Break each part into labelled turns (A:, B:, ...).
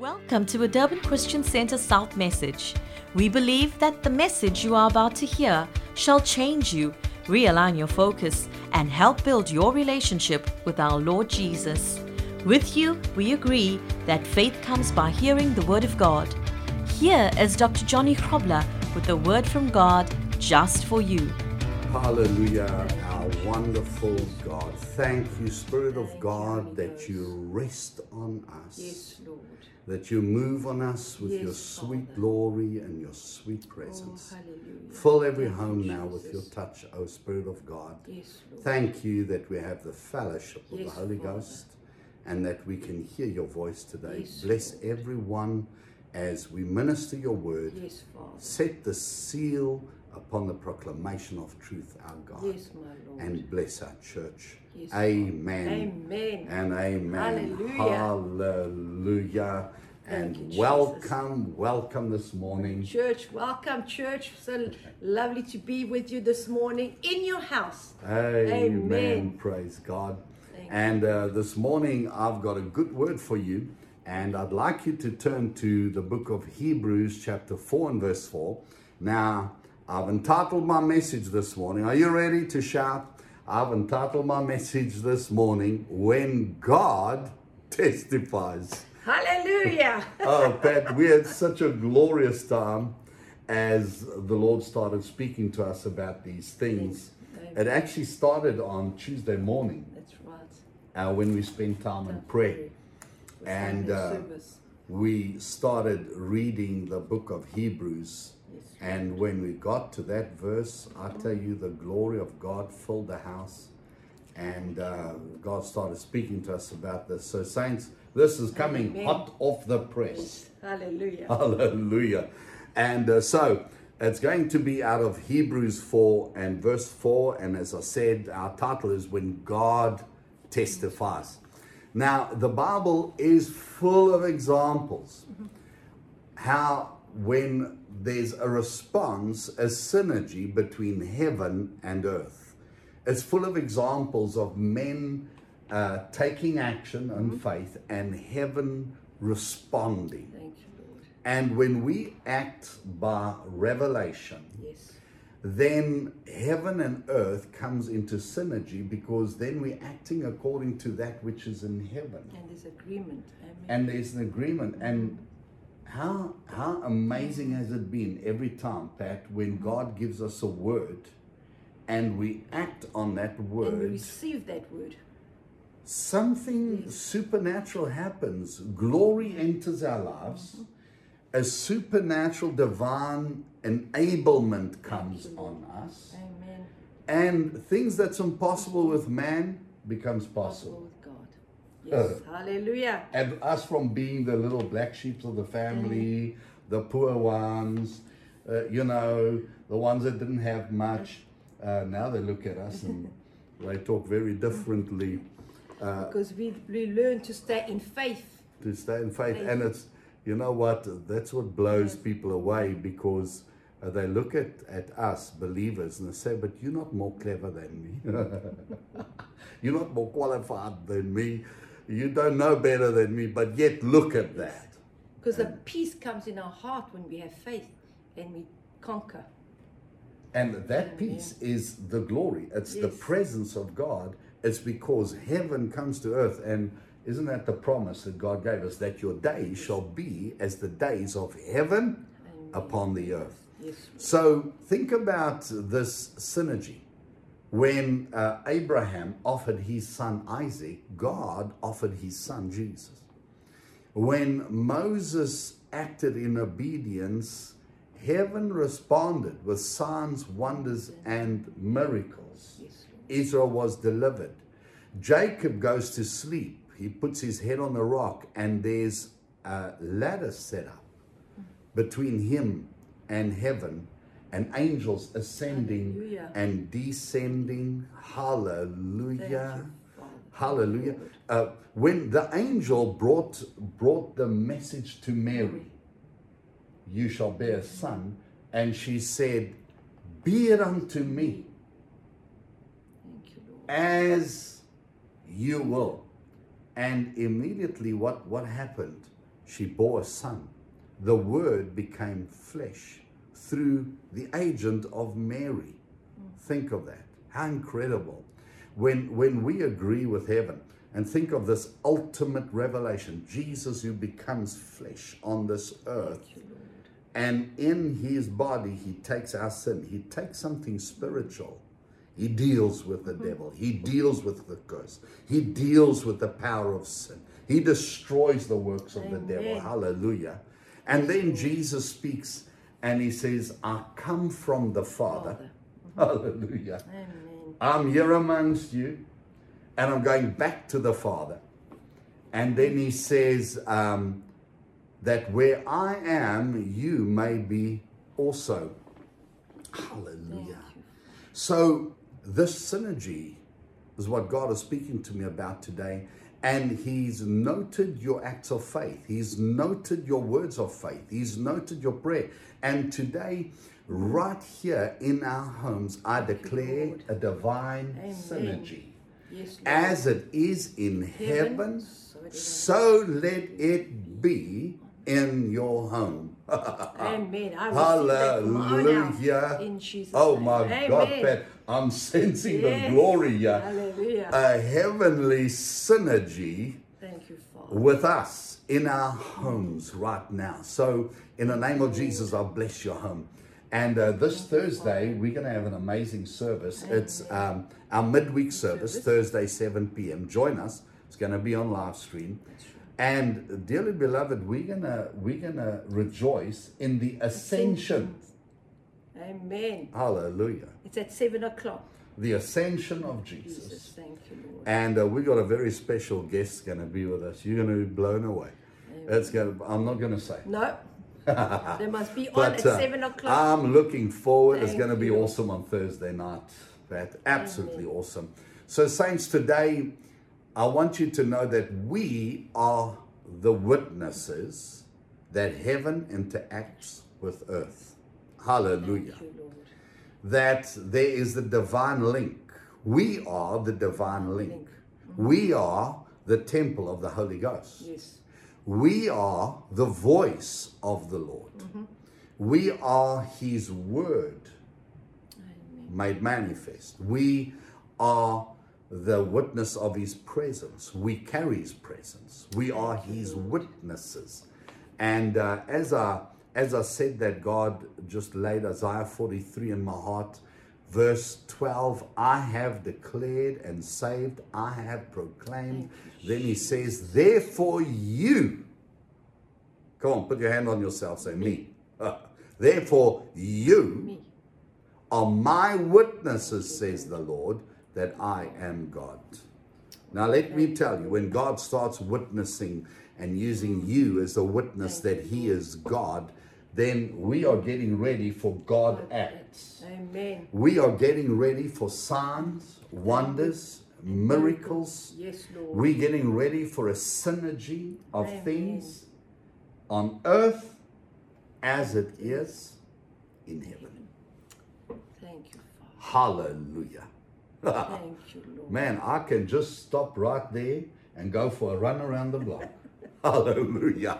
A: Welcome to a Durban Christian Center South message. We believe that the message you are about to hear shall change you, realign your focus, and help build your relationship with our Lord Jesus. With you, we agree that faith comes by hearing the Word of God. Here is Dr. Johnny Krobler with the Word from God just for you.
B: Hallelujah, our wonderful God. Thank you, Spirit of God, that you rest on us.
C: Yes, Lord.
B: That you move on us with
C: Yes,
B: your sweet
C: Father.
B: glory and your sweet oh, presence.
C: Oh.
B: Fill every
C: Thank you,
B: home now with your touch, O Spirit of God.
C: Yes.
B: Thank you that we have the fellowship of
C: Yes,
B: the Holy
C: Father.
B: Ghost and that we can hear your voice today. Bless
C: Lord.
B: everyone as we minister your word. Set the seal upon the proclamation of truth, our God.
C: Yes, my Lord.
B: And bless our church.
C: Yes,
B: amen.
C: Amen.
B: And amen.
C: Hallelujah.
B: Hallelujah.
C: Thank you,
B: And
C: Jesus.
B: welcome, welcome this morning.
C: Church, welcome, church. So lovely to be with you this morning in your house.
B: Amen.
C: Amen.
B: Praise God.
C: Thank
B: and uh, this morning I've got a good word for you. And I'd like you to turn to the book of Hebrews, chapter 4 and verse 4. Now, I've entitled my message this morning. Are you ready to shout? I've entitled my message this morning, When God Testifies.
C: Hallelujah.
B: oh, Pat, we had such a glorious time as the Lord started speaking to us about these things. It actually started on Tuesday morning
C: That's right.
B: uh, when we spent time in prayer. And uh, we started reading the book of Hebrews. And when we got to that verse, I tell you, the glory of God filled the house. And uh, God started speaking to us about this. So, saints, this is coming
C: Amen.
B: hot off the press.
C: Hallelujah.
B: Hallelujah. And uh, so it's going to be out of Hebrews 4 and verse 4. And as I said, our title is When God Testifies. Now, the Bible is full of examples how when there's a response, a synergy between heaven and earth. It's full of examples of men uh, taking action and faith and heaven responding.
C: Thank you, Lord.
B: And when we act by revelation,
C: Yes.
B: then heaven and earth comes into synergy because then we're acting according to that which is in heaven.
C: And there's agreement. Amen.
B: And there's an agreement. And how how amazing has it been every time, Pat, when mm-hmm. God gives us a word and we act on that
C: and we
B: word,
C: receive that word.
B: something supernatural happens. Glory enters our lives. Mm-hmm. A supernatural divine enablement comes on us.
C: Amen.
B: And things that's impossible with man becomes
C: Possible
B: possible.
C: with God. Yes. Hallelujah.
B: And us from being the little black sheep of the family, the poor ones, uh, you know, the ones that didn't have much. Uh, now they look at us and they talk very differently
C: Because we, we learn to stay in faith.
B: to stay in faith. And it's, you know what, that's what blows people away because uh, they look at, at us, believers, and they say, but you're not more clever than me. you're not more qualified than me. You don't know better than me, but yet look at that.
C: Because the peace comes in our heart when we have faith and we conquer.
B: And that peace is the glory. It's the presence of God. It's because heaven comes to earth. And isn't that the promise that God gave us? That your days shall be as the days of heaven upon the earth.
C: Yes.
B: So think about this synergy. When uh, Abraham offered his son Isaac, God offered his son Jesus. When Moses acted in obedience, heaven responded with signs, wonders, and miracles. Israel was delivered. Jacob goes to sleep. He puts his head on the rock, and there's a ladder set up between him and heaven, and angels ascending
C: Hallelujah.
B: and descending. Hallelujah.
C: You,
B: Hallelujah. Uh, when the angel brought brought the message to Mary, you shall bear a son, and she said, Be it unto me
C: you,
B: as you will. And immediately what, what happened? she bore a son. The Word became flesh through the agent of Mary. Think of that. How incredible. When, when we agree with heaven and think of this ultimate revelation, Jesus who becomes flesh on this earth, and in his body, he takes our sin. He takes something spiritual. He deals with the devil. He deals with the curse. He deals with the power of sin. He destroys the works of the devil. Hallelujah. And then Jesus speaks and he says, I come from the Father. Hallelujah.
C: Amen.
B: I'm here amongst you, and I'm going back to the Father. And then he says um, that where I am, you may be also. Hallelujah. So, this synergy is what God is speaking to me about today. And He's noted your acts of faith. He's noted your words of faith. He's noted your prayer. And today, right here in our homes, I declare
C: Lord.
B: a divine
C: Amen.
B: synergy.
C: Yes,
B: As it is in heaven,
C: so it is
B: so let it be in your home.
C: Amen. I receive that for my own house
B: Hallelujah.
C: In Jesus'
B: Oh my
C: Amen.
B: God, Pat, I'm sensing the glory.
C: Hallelujah.
B: A heavenly synergy
C: Thank you,
B: with us in our homes right now. So, in the name of Jesus, I bless your home. And uh, this Thursday, we're going to have an amazing service. It's um, our midweek service, Thursday, 7 p.m. Join us. It's going to be on live stream. And dearly beloved, we're gonna we're gonna rejoice in the ascension.
C: Amen.
B: Hallelujah!
C: It's at 7 o'clock.
B: The ascension of Jesus.
C: Jesus, thank you, Lord.
B: And uh, we got a very special guest going to be with us. You're going to be blown away. It's going. To, I'm not going to say.
C: No. they must be on
B: But
C: at
B: uh,
C: 7 o'clock.
B: I'm looking forward. it's going to be
C: you.
B: awesome on Thursday night. That absolutely awesome. So, saints, today I want you to know that we are the witnesses that heaven interacts with earth. Hallelujah.
C: You,
B: that there is the divine link. We are the divine link. We are the temple of the Holy Ghost.
C: Yes.
B: We are the voice of the Lord. We are His word made manifest. We are the witness of His presence. We carry His presence. We are His witnesses. And uh, as I as I said that, God just laid Isaiah 43 in my heart. Verse 12, I have declared and saved, I have proclaimed. Then he says, Therefore, you Come on, put your hand on yourself, say me. Therefore, you are my witnesses, says the Lord, that I am God. Now, let me tell you, when God starts witnessing and using you as a witness that He is God, then we are getting ready for God acts.
C: Amen.
B: We are getting ready for signs, wonders, miracles.
C: Yes, Lord.
B: We're getting ready for a synergy of
C: Amen.
B: things on earth as it is in heaven.
C: Thank you, Father.
B: Hallelujah.
C: Thank you, Lord.
B: Man, I can just stop right there and go for a run around the block. Hallelujah.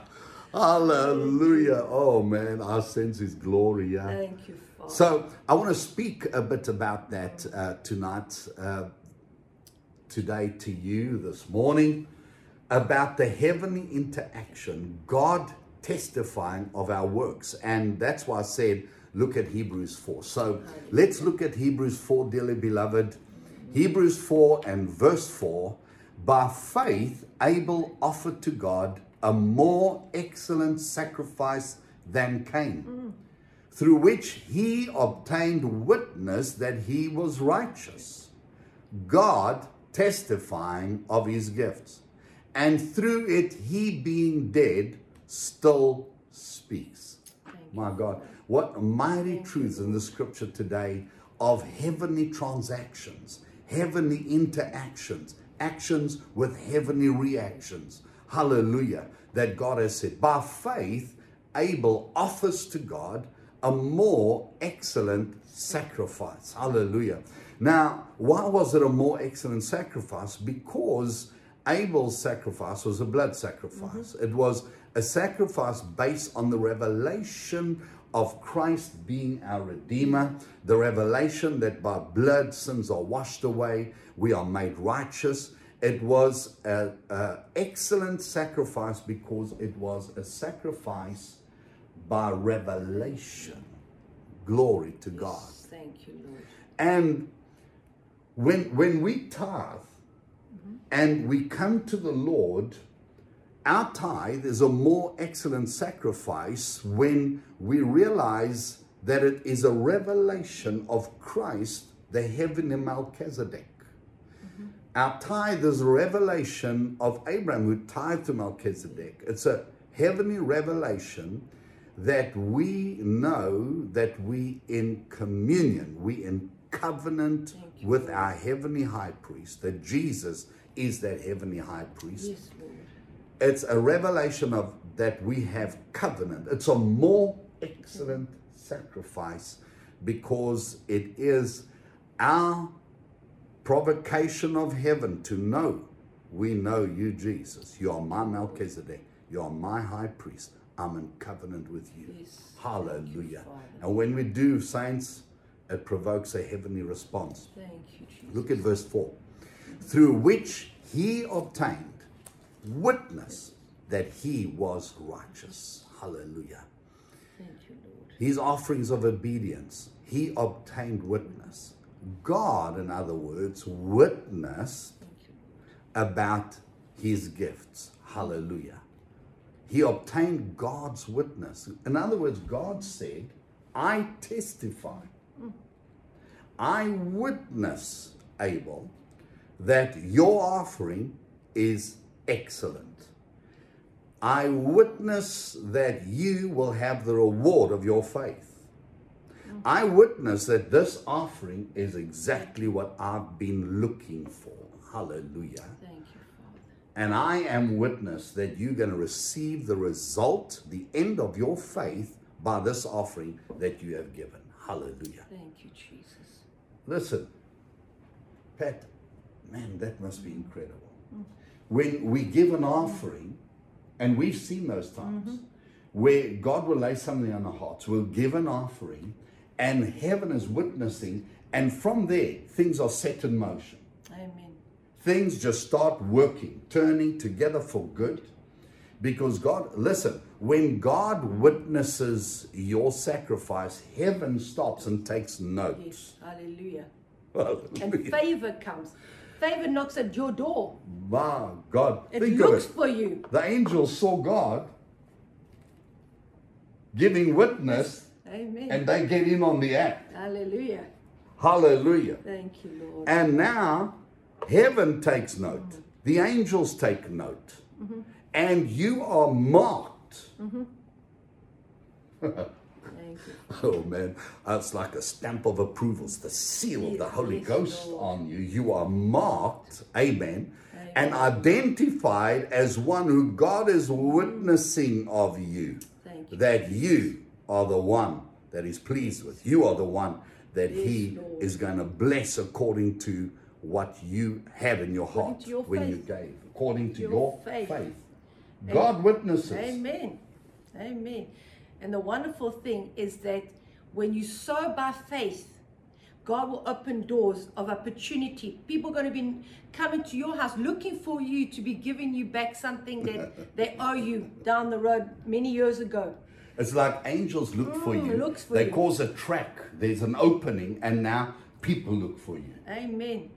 B: Hallelujah. Oh man, I sense his glory. Yeah.
C: Thank you, Father.
B: So I want to speak a bit about that uh, tonight, uh, today to you this morning, about the heavenly interaction, God testifying of our works. And that's why I said, look at Hebrews 4. So let's look at Hebrews 4, dearly beloved. Hebrews 4 and verse 4 By faith, Abel offered to God a more excellent sacrifice than Cain through which he obtained witness that he was righteous, God testifying of his gifts. And through it, he being dead still speaks. My God, what mighty truths in the scripture today of heavenly transactions, heavenly interactions, actions with heavenly reactions. Hallelujah. That God has said. By faith, Abel offers to God a more excellent sacrifice. Hallelujah. Now, why was it a more excellent sacrifice? Because Abel's sacrifice was a blood sacrifice. Mm-hmm. It was a sacrifice based on the revelation of Christ being our Redeemer, the revelation that by blood sins are washed away, we are made righteous. It was an excellent sacrifice because it was a sacrifice by revelation. Glory to God.
C: Thank you, Lord.
B: And when when we tithe mm-hmm. and we come to the Lord, our tithe is a more excellent sacrifice when we realize that it is a revelation of Christ, the heavenly Melchizedek. Our tithe is a revelation of Abraham who tithed to Melchizedek. It's a heavenly revelation that we know that we in communion, we in covenant with our heavenly high priest, that Jesus is that heavenly high priest.
C: Yes.
B: It's a revelation of that we have covenant. It's a more excellent sacrifice because it is our provocation of heaven to know we know you, Jesus. You are my Melchizedek. You are my high priest. I'm in covenant with you.
C: Yes.
B: Hallelujah.
C: Father.
B: And when we do, saints, it provokes a heavenly response.
C: Thank you, Jesus.
B: Look at verse 4. Through which he obtained witness that he was righteous. Hallelujah.
C: Thank you, Lord.
B: His offerings of obedience, he obtained witness. God, in other words, witnessed
C: Thank you, Lord.
B: about his gifts. Hallelujah. He obtained God's witness. In other words, God said, I testify. I witness, Abel, that your offering is excellent. I witness that you will have the reward of your faith. I witness that this offering is exactly what I've been looking for. Hallelujah.
C: Thank you, Father.
B: And I am witness that you're going to receive the result, the end of your faith by this offering that you have given. Hallelujah.
C: Thank you, Jesus.
B: Listen, Pat, man, that must be incredible. Mm-hmm. When we give an offering, and we've seen those times mm-hmm. where God will lay something on our hearts, we'll give an offering, and heaven is witnessing, and from there, things are set in motion
C: Amen.
B: things just start working, turning together for good. Because God, listen, when God witnesses your sacrifice, heaven stops and takes note.
C: Yes. Hallelujah.
B: Hallelujah.
C: And favor comes. Favor knocks at your door.
B: My God,
C: It
B: think
C: looks
B: it.
C: for you.
B: The angels saw God giving witness,
C: Amen.
B: and they get in on the act.
C: Hallelujah.
B: Hallelujah.
C: Thank you, Lord.
B: And now heaven takes note, the angels take note, mm-hmm. and you are marked. Mm-hmm.
C: Thank you.
B: Oh man, it's like a stamp of approval. It's the seal of the Holy Ghost on you. You are marked, amen, and identified as one who God is witnessing of you.
C: Thank you.
B: That you are the one that is pleased with. You are the one that He
C: Lord.
B: is going to bless according to what you have in your
C: According
B: heart
C: your
B: when you gave, according to
C: Your
B: your,
C: faith.
B: faith. God witnesses.
C: Amen. Amen. And the wonderful thing is that when you sow by faith, God will open doors of opportunity. People are going to be coming to your house looking for you to be giving you back something that they owe you down the road many years ago.
B: It's like angels look for
C: Mm,
B: you.
C: for
B: they
C: you.
B: cause a track. There's an opening, and now people look for you.
C: Amen.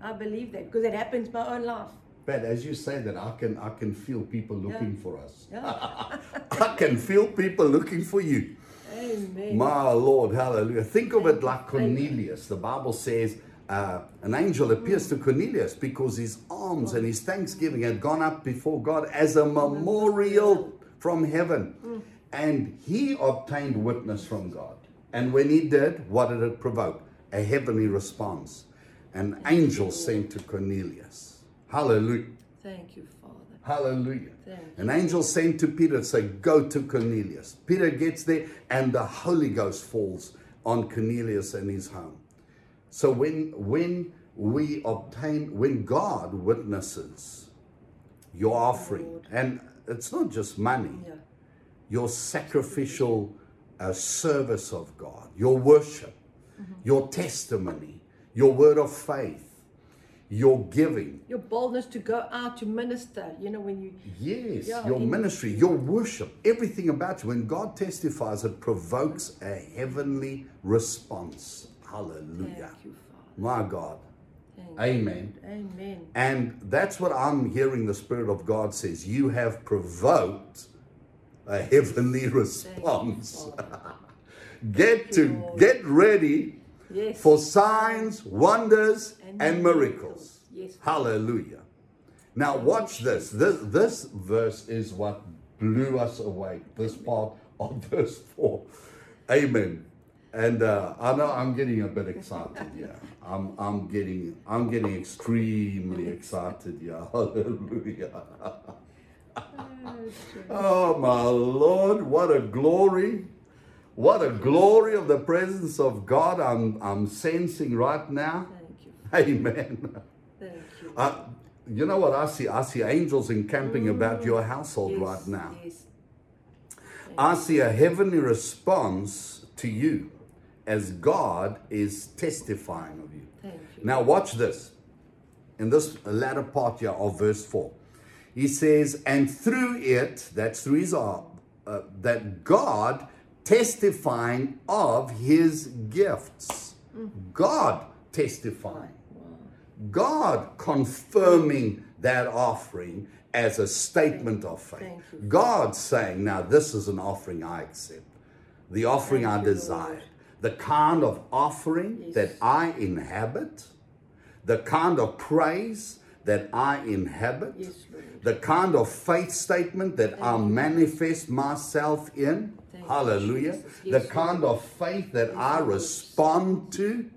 C: I believe that because it happens in my own life.
B: But as you say that, I can I can feel people looking for us.
C: Yeah.
B: I can feel people looking for you.
C: Amen.
B: My Lord, hallelujah. Think of it like Cornelius. The Bible says uh, an angel appears to Cornelius because his alms and his thanksgiving had gone up before God as a memorial from heaven. And he obtained witness from God. And when he did, what did it provoke? A heavenly response. An angel sent to Cornelius. Hallelujah.
C: Thank you, Father.
B: Hallelujah.
C: Thank.
B: An angel sent to Peter to say, Go to Cornelius. Peter gets there, and the Holy Ghost falls on Cornelius and his home. So when when we obtain, when God witnesses your offering.
C: Lord.
B: And it's not just money,
C: Yeah.
B: Your sacrificial uh, service of God, your worship,
C: Mm-hmm.
B: your testimony, your word of faith, your giving.
C: Your boldness to go out to minister. You know, when you
B: Yes,
C: Yeah,
B: your ministry, your worship, everything about you. When God testifies, it provokes a heavenly response. Hallelujah.
C: Thank you, Father.
B: My God. Amen.
C: Amen.
B: And that's what I'm hearing the Spirit of God says. You have provoked a heavenly response. Get to get ready
C: Yes.
B: for signs, wonders,
C: And
B: and, miracles.
C: miracles. Yes.
B: Hallelujah. Now watch this. This this verse is what blew us away. This part of verse four. Amen. And uh, I know I'm getting a bit excited. Yeah, I'm I'm getting I'm getting extremely excited. Yeah, hallelujah. Oh my Lord, what a glory! What a glory of the presence of God I'm I'm sensing right now.
C: Thank you.
B: Amen.
C: Thank you.
B: Uh, you know what I see? I see angels encamping about your household
C: Yes,
B: right now.
C: Yes.
B: I see a heavenly response to you as God is testifying of you.
C: Thank you.
B: Now, watch this. In this latter part here of verse 4, he says, And through it, that's through his uh, uh, that God testifying of his gifts. God testifying. God confirming that offering as a statement of faith. God saying, Now, this is an offering I accept, the offering
C: Thank
B: I desire, the kind of offering
C: Yes.
B: that I inhabit, the kind of praise that I inhabit,
C: Yes,
B: the kind of faith statement that I manifest myself in.
C: Thank
B: Hallelujah.
C: Jesus.
B: the
C: Yes,
B: kind of faith that
C: Yes,
B: I
C: Lord.
B: respond to.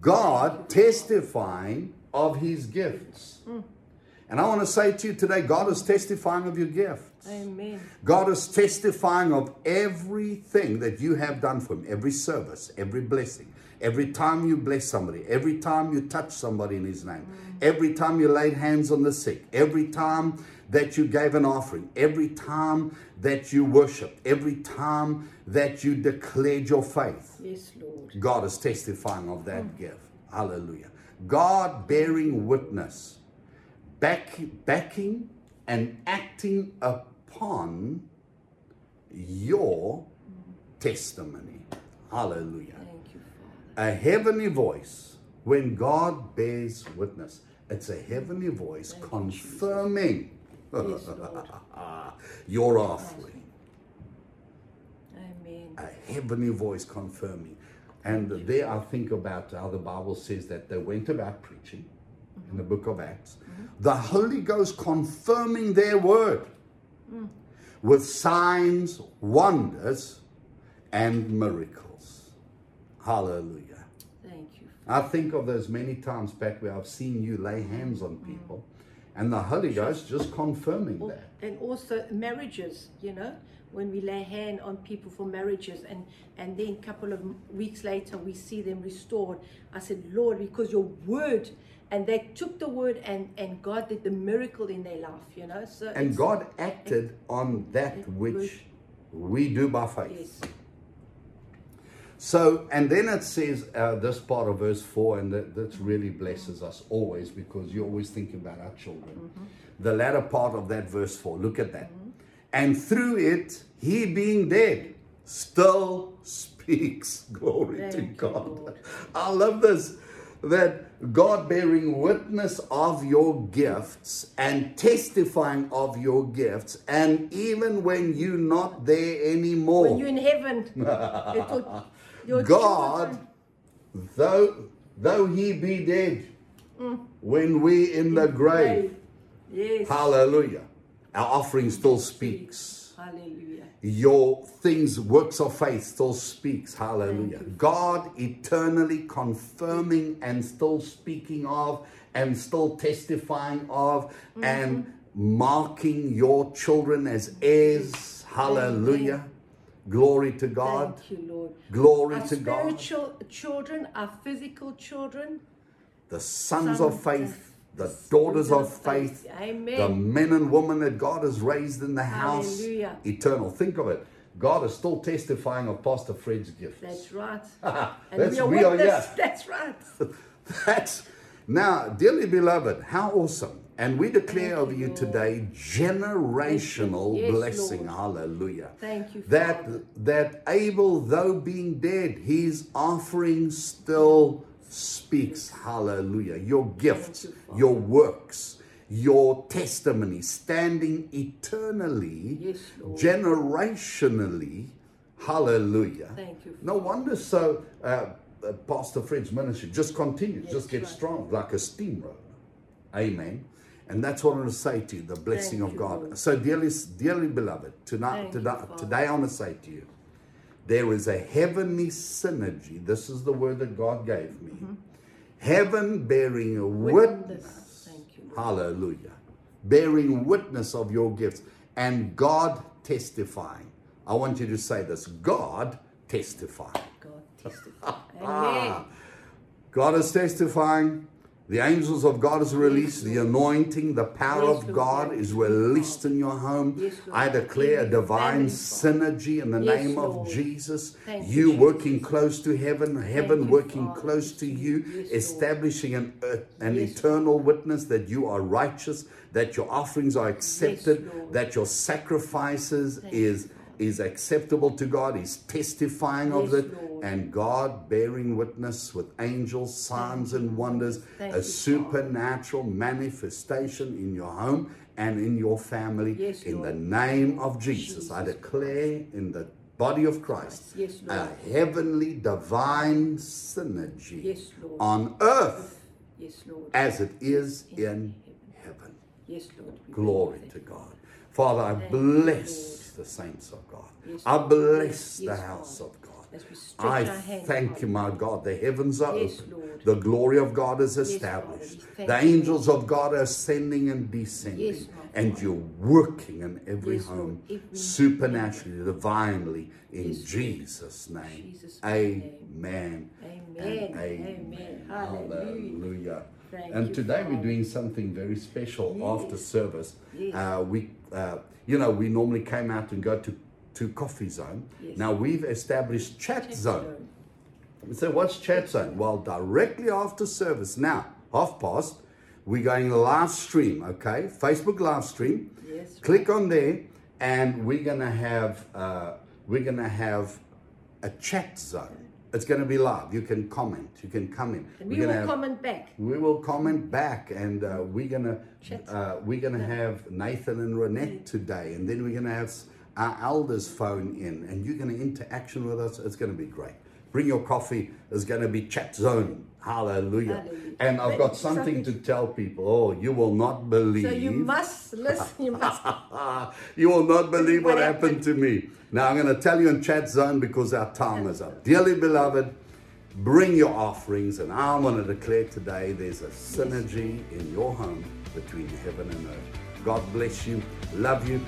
B: God testifying of his gifts.
C: Mm.
B: And I want to say to you today, God is testifying of your gifts.
C: Amen.
B: God is testifying of everything that you have done for Him, every service, every blessing, every time you bless somebody, every time you touch somebody in His name, mm. every time you laid hands on the sick, every time that you gave an offering, every time that you worshiped, every time that you declared your faith.
C: Yes, Lord.
B: God is testifying of that mm. gift. Hallelujah. God bearing witness, back, backing and acting upon your testimony. Hallelujah.
C: Thank you,
B: A heavenly voice, when God bears witness, it's a heavenly voice confirming
C: Yes, Lord.
B: your offering.
C: Amen.
B: a heavenly voice confirming. And there I think about how the Bible says that they went about preaching in the mm-hmm. book of Acts. Mm-hmm. The Holy Ghost confirming their word with signs, wonders, and miracles. Hallelujah.
C: Thank you.
B: I think of those many times back where I've seen you lay hands on people mm. and the Holy Ghost just confirming
C: Al-
B: that.
C: And also marriages, you know, when we lay hand on people for marriages and, and then a couple of weeks later we see them restored. I said, Lord, because your word, and they took the word and, and God did the miracle in their life, you know. So
B: And God acted on that
C: it
B: which we do by faith.
C: Yes.
B: So, and then it says uh, this part of verse 4, and that, that really blesses us always because you're always thinking about our children. The latter part of that verse 4, look at that. And through it, he being dead still speaks. Glory to
C: Thank you,
B: God.
C: Lord.
B: I love this. That God bearing witness of your gifts and testifying of your gifts, and even when you're not there anymore.
C: When you're in heaven, your, your
B: God,
C: children-
B: though though he be dead, mm. when we in the grave,
C: Yes.
B: hallelujah, our offering still speaks.
C: Hallelujah.
B: Your things, works of faith still speaks. Hallelujah. God eternally confirming and still speaking of and still testifying of mm-hmm. and marking your children as heirs. Hallelujah. Glory to God.
C: Thank you, Lord.
B: Glory
C: Our
B: to God.
C: spiritual children, our physical children,
B: The sons of
C: Sons
B: faith the daughters of faith,
C: Amen.
B: the men and women that God has raised in the house,
C: Hallelujah.
B: eternal. Think of it. God is still testifying of Pastor Fred's gifts.
C: That's right.
B: That's
C: we are witness.
B: yeah.
C: That's right.
B: That's now, dearly beloved, how awesome. And we declare over
C: you,
B: you
C: Lord.
B: today generational
C: Yes,
B: blessing.
C: Lord.
B: Hallelujah.
C: Thank you,
B: That
C: Father.
B: that Abel, though being dead, his offering still speaks. Hallelujah. Your gifts,
C: you,
B: your works, your testimony, standing eternally,
C: Yes,
B: generationally. Hallelujah.
C: Thank you,
B: No wonder so uh, uh, Pastor Fred's ministry just continues, just
C: Yes,
B: gets
C: right.
B: strong like a steamroller. Amen. And that's what I want to say to you, the blessing
C: Thank
B: of
C: you,
B: God.
C: Lord.
B: So, dearly, dearly beloved, tonight,
C: Thank you,
B: today,
C: Father.
B: today I want to say to you, there is a heavenly synergy. This is the word that God gave me. Heaven bearing witness.
C: Witness. Thank you,
B: Hallelujah. Bearing witness of your gifts and God testifying. I want you to say this God testifying.
C: God testify.
B: Ah.
C: Amen.
B: God is testifying. The angels of God is released. the anointing, the power of God is released in your home. I declare a divine synergy in the name of Jesus. You working close to heaven, heaven working close to you, establishing an, uh, an eternal witness that you are righteous, that your offerings are accepted, that your sacrifices is. Is acceptable to God. He's testifying of
C: Yes,
B: it,
C: Lord.
B: and God bearing witness with angels, signs, and wonders,
C: Thank
B: a supernatural manifestation in your home and in your family.
C: Yes,
B: in the name of Jesus, I declare in the body of Christ
C: Yes, Lord.
B: a heavenly divine synergy
C: Lord.
B: on earth
C: Lord.
B: as it is in heaven.
C: Yes, Lord.
B: Glory to. God. Father, I bless the saints of God. I bless the house of God.
C: As we stretch
B: I thank you, my God. The heavens are open. The glory of God is established. the angels of God are ascending and descending. And you're working in every home supernaturally, divinely, in Jesus' name. Amen.
C: Amen.
B: and
C: Amen. Hallelujah.
B: Hallelujah. And today we're doing something very special after service. Uh, we, uh, you know, we normally came out and go to, to coffee zone.
C: Yes.
B: Now we've established chat,
C: Chat
B: zone.
C: zone.
B: So what's chat zone? Well, directly after service, now half past, we're going live stream. Okay, Facebook live stream.
C: Yes.
B: Click on there, and we're gonna have uh, we're gonna have a chat zone. It's gonna be live. You can comment. You can come in.
C: And
B: We're
C: will
B: have-
C: comment back.
B: we will comment back, and uh, we're gonna uh, we're gonna have Nathan and Renette today, and then we're gonna have our elders phone in, and you're gonna interaction with us. It's gonna be great. Bring your coffee. There's gonna be chat zone. Hallelujah!
C: Hallelujah.
B: And I've got something to tell people. Oh, you will not believe.
C: So you must listen. You must.
B: you will not believe what
C: What
B: happened to me. Now I'm going to tell you in chat zone because our time is up. Dearly beloved, bring your offerings, and I want to declare today there's a synergy in your home between heaven and earth. God bless you. Love you.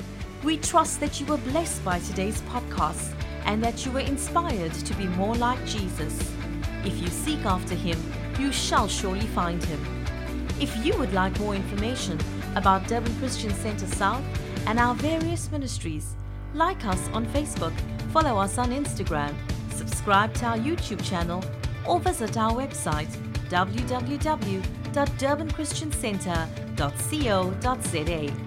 A: We trust that you were blessed by today's podcast and that you were inspired to be more like Jesus. If you seek after him, you shall surely find him. If you would like more information about Durban Christian Center South and our various ministries, like us on Facebook, follow us on Instagram, subscribe to our YouTube channel, or visit our website www.durbanchristiancenter.co.za.